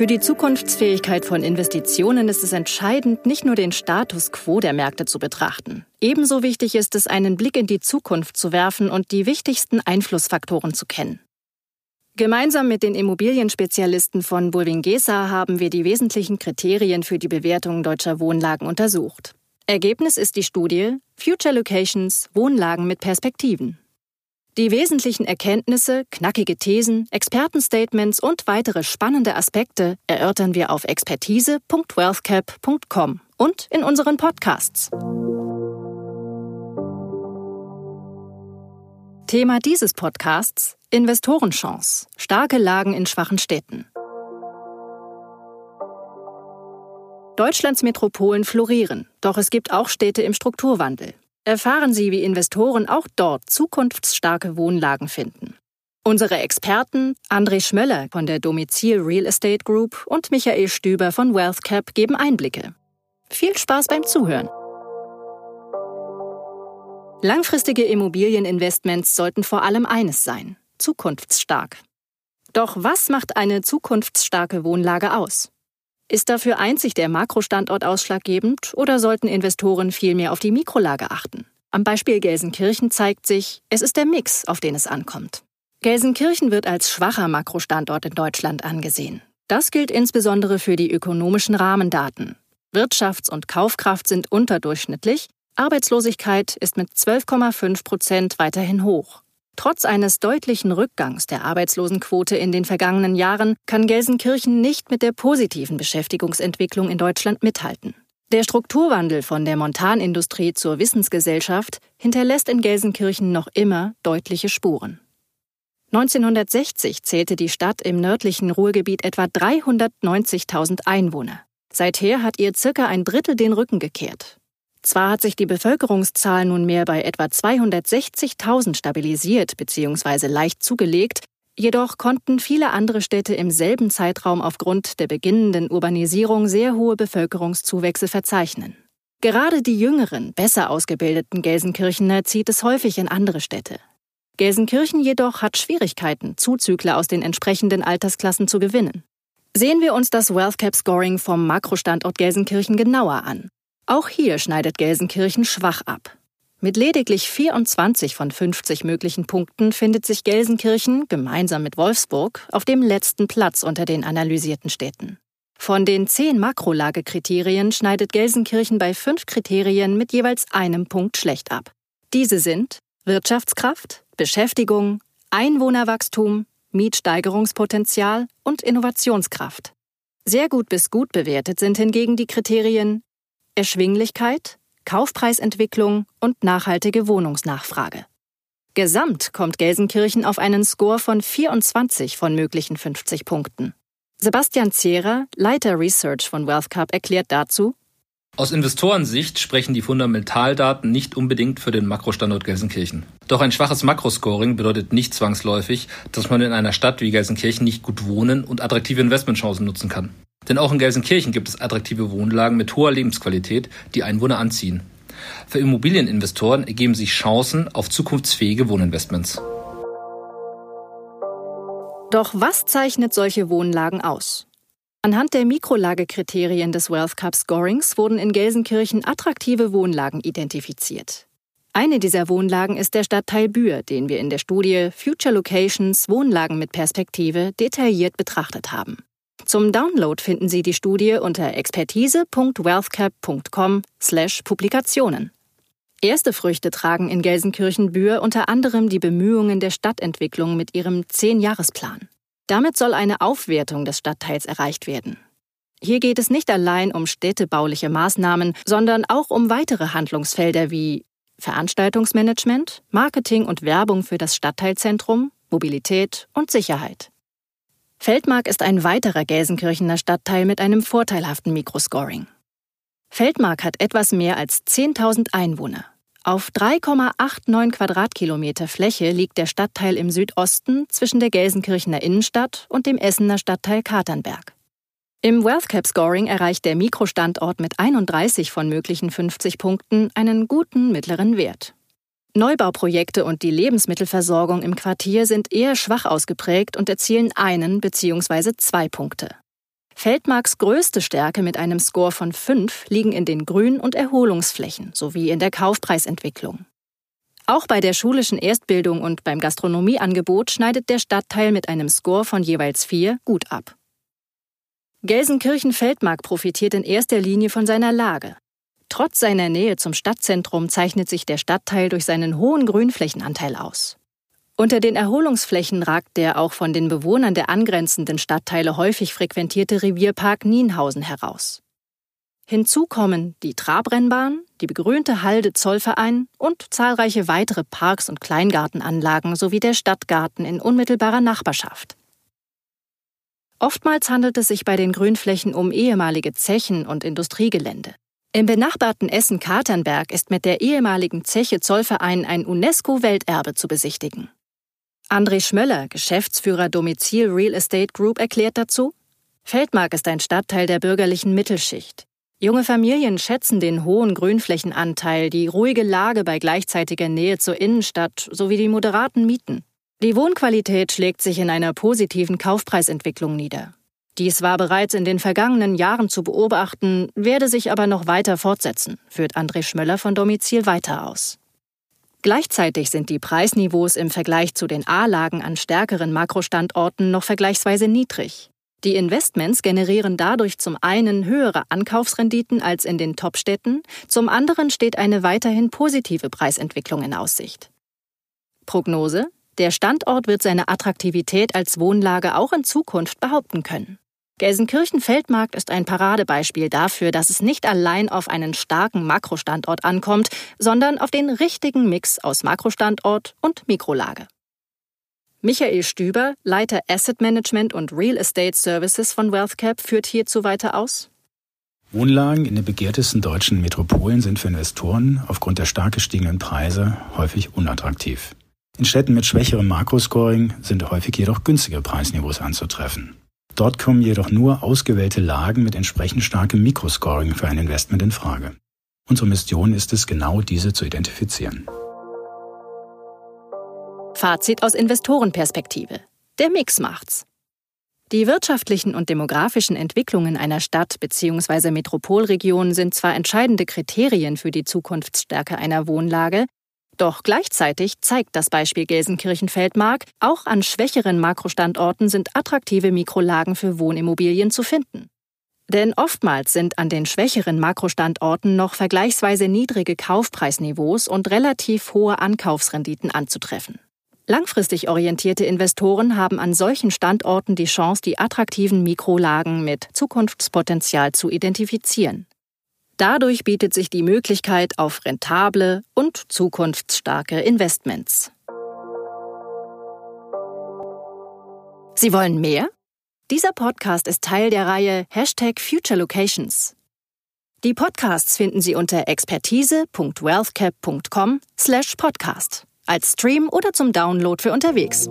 Für die Zukunftsfähigkeit von Investitionen ist es entscheidend, nicht nur den Status quo der Märkte zu betrachten. Ebenso wichtig ist es, einen Blick in die Zukunft zu werfen und die wichtigsten Einflussfaktoren zu kennen. Gemeinsam mit den Immobilienspezialisten von Bulwingesa haben wir die wesentlichen Kriterien für die Bewertung deutscher Wohnlagen untersucht. Ergebnis ist die Studie Future Locations Wohnlagen mit Perspektiven. Die wesentlichen Erkenntnisse, knackige Thesen, Expertenstatements und weitere spannende Aspekte erörtern wir auf expertise.wealthcap.com und in unseren Podcasts. Thema dieses Podcasts Investorenchance. Starke Lagen in schwachen Städten. Deutschlands Metropolen florieren, doch es gibt auch Städte im Strukturwandel. Erfahren Sie, wie Investoren auch dort zukunftsstarke Wohnlagen finden. Unsere Experten André Schmöller von der Domizil Real Estate Group und Michael Stüber von WealthCap geben Einblicke. Viel Spaß beim Zuhören. Langfristige Immobilieninvestments sollten vor allem eines sein, zukunftsstark. Doch was macht eine zukunftsstarke Wohnlage aus? Ist dafür einzig der Makrostandort ausschlaggebend oder sollten Investoren vielmehr auf die Mikrolage achten? Am Beispiel Gelsenkirchen zeigt sich, es ist der Mix, auf den es ankommt. Gelsenkirchen wird als schwacher Makrostandort in Deutschland angesehen. Das gilt insbesondere für die ökonomischen Rahmendaten. Wirtschafts- und Kaufkraft sind unterdurchschnittlich, Arbeitslosigkeit ist mit 12,5 Prozent weiterhin hoch. Trotz eines deutlichen Rückgangs der Arbeitslosenquote in den vergangenen Jahren kann Gelsenkirchen nicht mit der positiven Beschäftigungsentwicklung in Deutschland mithalten. Der Strukturwandel von der Montanindustrie zur Wissensgesellschaft hinterlässt in Gelsenkirchen noch immer deutliche Spuren. 1960 zählte die Stadt im nördlichen Ruhrgebiet etwa 390.000 Einwohner. Seither hat ihr circa ein Drittel den Rücken gekehrt. Zwar hat sich die Bevölkerungszahl nunmehr bei etwa 260.000 stabilisiert bzw. leicht zugelegt, jedoch konnten viele andere Städte im selben Zeitraum aufgrund der beginnenden Urbanisierung sehr hohe Bevölkerungszuwächse verzeichnen. Gerade die jüngeren, besser ausgebildeten Gelsenkirchener zieht es häufig in andere Städte. Gelsenkirchen jedoch hat Schwierigkeiten, Zuzügler aus den entsprechenden Altersklassen zu gewinnen. Sehen wir uns das WealthCap Scoring vom Makrostandort Gelsenkirchen genauer an. Auch hier schneidet Gelsenkirchen schwach ab. Mit lediglich 24 von 50 möglichen Punkten findet sich Gelsenkirchen gemeinsam mit Wolfsburg auf dem letzten Platz unter den analysierten Städten. Von den zehn Makrolagekriterien schneidet Gelsenkirchen bei fünf Kriterien mit jeweils einem Punkt schlecht ab. Diese sind Wirtschaftskraft, Beschäftigung, Einwohnerwachstum, Mietsteigerungspotenzial und Innovationskraft. Sehr gut bis gut bewertet sind hingegen die Kriterien Erschwinglichkeit, Kaufpreisentwicklung und nachhaltige Wohnungsnachfrage. Gesamt kommt Gelsenkirchen auf einen Score von 24 von möglichen 50 Punkten. Sebastian Zehrer, Leiter Research von WealthCup, erklärt dazu, aus Investorensicht sprechen die Fundamentaldaten nicht unbedingt für den Makrostandort Gelsenkirchen. Doch ein schwaches Makroscoring bedeutet nicht zwangsläufig, dass man in einer Stadt wie Gelsenkirchen nicht gut wohnen und attraktive Investmentchancen nutzen kann. Denn auch in Gelsenkirchen gibt es attraktive Wohnlagen mit hoher Lebensqualität, die Einwohner anziehen. Für Immobilieninvestoren ergeben sich Chancen auf zukunftsfähige Wohninvestments. Doch was zeichnet solche Wohnlagen aus? Anhand der Mikrolagekriterien des Wealth Cup Scorings wurden in Gelsenkirchen attraktive Wohnlagen identifiziert. Eine dieser Wohnlagen ist der Stadtteil Bühr, den wir in der Studie Future Locations Wohnlagen mit Perspektive detailliert betrachtet haben. Zum Download finden Sie die Studie unter expertise.wealthcap.com/publikationen. Erste Früchte tragen in Gelsenkirchen-Bühr unter anderem die Bemühungen der Stadtentwicklung mit ihrem Zehn-Jahresplan. Damit soll eine Aufwertung des Stadtteils erreicht werden. Hier geht es nicht allein um städtebauliche Maßnahmen, sondern auch um weitere Handlungsfelder wie Veranstaltungsmanagement, Marketing und Werbung für das Stadtteilzentrum, Mobilität und Sicherheit. Feldmark ist ein weiterer Gelsenkirchener Stadtteil mit einem vorteilhaften Mikroscoring. Feldmark hat etwas mehr als 10.000 Einwohner. Auf 3,89 Quadratkilometer Fläche liegt der Stadtteil im Südosten zwischen der Gelsenkirchener Innenstadt und dem Essener Stadtteil Katernberg. Im WealthCap Scoring erreicht der Mikrostandort mit 31 von möglichen 50 Punkten einen guten mittleren Wert. Neubauprojekte und die Lebensmittelversorgung im Quartier sind eher schwach ausgeprägt und erzielen einen bzw. zwei Punkte. Feldmarks größte Stärke mit einem Score von 5 liegen in den Grün- und Erholungsflächen sowie in der Kaufpreisentwicklung. Auch bei der schulischen Erstbildung und beim Gastronomieangebot schneidet der Stadtteil mit einem Score von jeweils 4 gut ab. Gelsenkirchen-Feldmark profitiert in erster Linie von seiner Lage. Trotz seiner Nähe zum Stadtzentrum zeichnet sich der Stadtteil durch seinen hohen Grünflächenanteil aus. Unter den Erholungsflächen ragt der auch von den Bewohnern der angrenzenden Stadtteile häufig frequentierte Revierpark Nienhausen heraus. Hinzu kommen die Trabrennbahn, die begrünte Halde Zollverein und zahlreiche weitere Parks und Kleingartenanlagen sowie der Stadtgarten in unmittelbarer Nachbarschaft. Oftmals handelt es sich bei den Grünflächen um ehemalige Zechen und Industriegelände. Im benachbarten Essen-Katernberg ist mit der ehemaligen Zeche Zollverein ein UNESCO-Welterbe zu besichtigen. André Schmöller, Geschäftsführer Domizil Real Estate Group, erklärt dazu, Feldmark ist ein Stadtteil der bürgerlichen Mittelschicht. Junge Familien schätzen den hohen Grünflächenanteil, die ruhige Lage bei gleichzeitiger Nähe zur Innenstadt sowie die moderaten Mieten. Die Wohnqualität schlägt sich in einer positiven Kaufpreisentwicklung nieder. Dies war bereits in den vergangenen Jahren zu beobachten, werde sich aber noch weiter fortsetzen, führt André Schmöller von Domizil weiter aus. Gleichzeitig sind die Preisniveaus im Vergleich zu den A-Lagen an stärkeren Makrostandorten noch vergleichsweise niedrig. Die Investments generieren dadurch zum einen höhere Ankaufsrenditen als in den Topstädten, zum anderen steht eine weiterhin positive Preisentwicklung in Aussicht. Prognose Der Standort wird seine Attraktivität als Wohnlage auch in Zukunft behaupten können. Gelsenkirchen-Feldmarkt ist ein Paradebeispiel dafür, dass es nicht allein auf einen starken Makrostandort ankommt, sondern auf den richtigen Mix aus Makrostandort und Mikrolage. Michael Stüber, Leiter Asset Management und Real Estate Services von WealthCap, führt hierzu weiter aus. Wohnlagen in den begehrtesten deutschen Metropolen sind für Investoren aufgrund der stark gestiegenen Preise häufig unattraktiv. In Städten mit schwächerem Makroscoring sind häufig jedoch günstige Preisniveaus anzutreffen. Dort kommen jedoch nur ausgewählte Lagen mit entsprechend starkem Mikroscoring für ein Investment in Frage. Unsere Mission ist es, genau diese zu identifizieren. Fazit aus Investorenperspektive. Der Mix macht's. Die wirtschaftlichen und demografischen Entwicklungen einer Stadt bzw. Metropolregion sind zwar entscheidende Kriterien für die Zukunftsstärke einer Wohnlage, doch gleichzeitig zeigt das Beispiel Gelsenkirchen-Feldmark, auch an schwächeren Makrostandorten sind attraktive Mikrolagen für Wohnimmobilien zu finden. Denn oftmals sind an den schwächeren Makrostandorten noch vergleichsweise niedrige Kaufpreisniveaus und relativ hohe Ankaufsrenditen anzutreffen. Langfristig orientierte Investoren haben an solchen Standorten die Chance, die attraktiven Mikrolagen mit Zukunftspotenzial zu identifizieren. Dadurch bietet sich die Möglichkeit auf rentable und zukunftsstarke Investments. Sie wollen mehr? Dieser Podcast ist Teil der Reihe Hashtag Future Locations. Die Podcasts finden Sie unter expertise.wealthcap.com slash podcast als Stream oder zum Download für unterwegs.